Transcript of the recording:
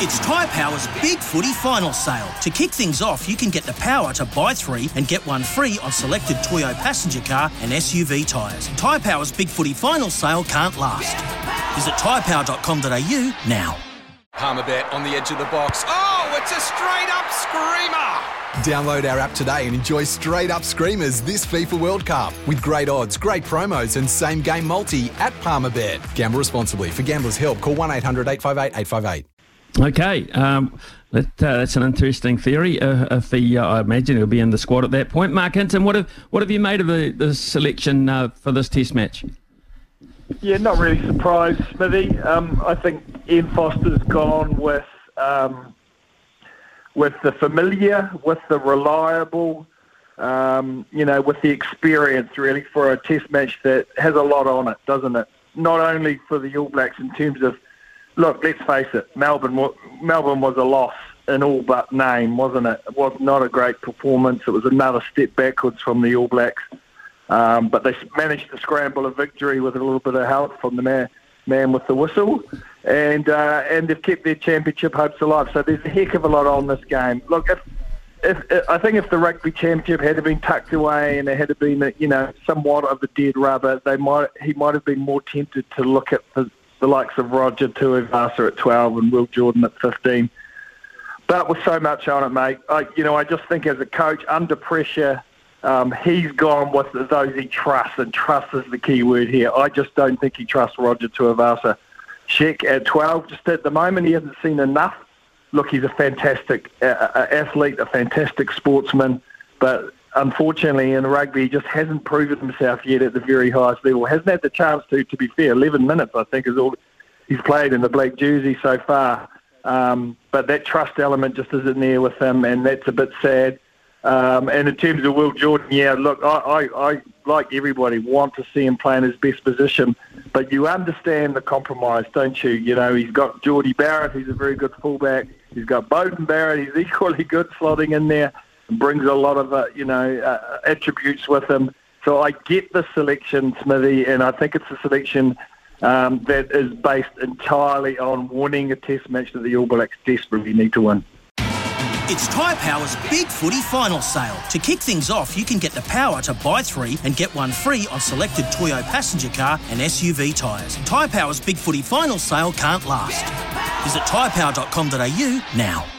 It's Tyre Power's Big Footy Final Sale. To kick things off, you can get the power to buy three and get one free on selected Toyo passenger car and SUV tyres. Tyre Power's Big Footy Final Sale can't last. Visit tyrepower.com.au now. Palmerbet on the edge of the box. Oh, it's a straight up screamer! Download our app today and enjoy straight up screamers this FIFA World Cup with great odds, great promos, and same game multi at Palmerbet. Gamble responsibly. For gamblers' help, call 1 800 858 858. Okay, um, that, uh, that's an interesting theory. Uh, if he, uh, I imagine he'll be in the squad at that point. Mark Hinton, what have what have you made of the, the selection uh, for this Test match? Yeah, not really surprised, Smithy. Um, I think Ian Foster's gone with um, with the familiar, with the reliable, um, you know, with the experience really for a Test match that has a lot on it, doesn't it? Not only for the All Blacks in terms of look, let's face it, Melbourne Melbourne was a loss in all but name, wasn't it? It was not a great performance. It was another step backwards from the All Blacks. Um, but they managed to scramble a victory with a little bit of help from the man, man with the whistle, and uh, and they've kept their championship hopes alive. So there's a heck of a lot on this game. Look, if, if, if I think if the rugby championship had been tucked away and it had been you know somewhat of a dead rubber, they might he might have been more tempted to look at the, likes of Roger Tuivasa at 12 and Will Jordan at 15. But with so much on it, mate, I, you know, I just think as a coach under pressure, um, he's gone with those he trusts, and trust is the key word here. I just don't think he trusts Roger Tuivasa. Sheck at 12, just at the moment, he hasn't seen enough. Look, he's a fantastic uh athlete, a fantastic sportsman, but unfortunately in rugby just hasn't proven himself yet at the very highest level. Hasn't had the chance to, to be fair. 11 minutes, I think, is all he's played in the black jersey so far. Um, but that trust element just isn't there with him, and that's a bit sad. Um, and in terms of Will Jordan, yeah, look, I, I, I, like everybody, want to see him play in his best position, but you understand the compromise, don't you? You know, he's got Jordie Barrett, he's a very good fullback. He's got Beauden Barrett, he's equally good slotting in there brings a lot of uh, you know uh, attributes with him. So I get the selection, Smithy, and I think it's a selection um, that is based entirely on winning a Test match that the All Blacks desperately need to win. It's Tyre Power's Big Footy Final Sale. To kick things off, you can get the power to buy three and get one free on selected Toyo passenger car and SUV tyres. Tyre Power's Big Footy Final Sale can't last. Visit tyrepower.com.au now.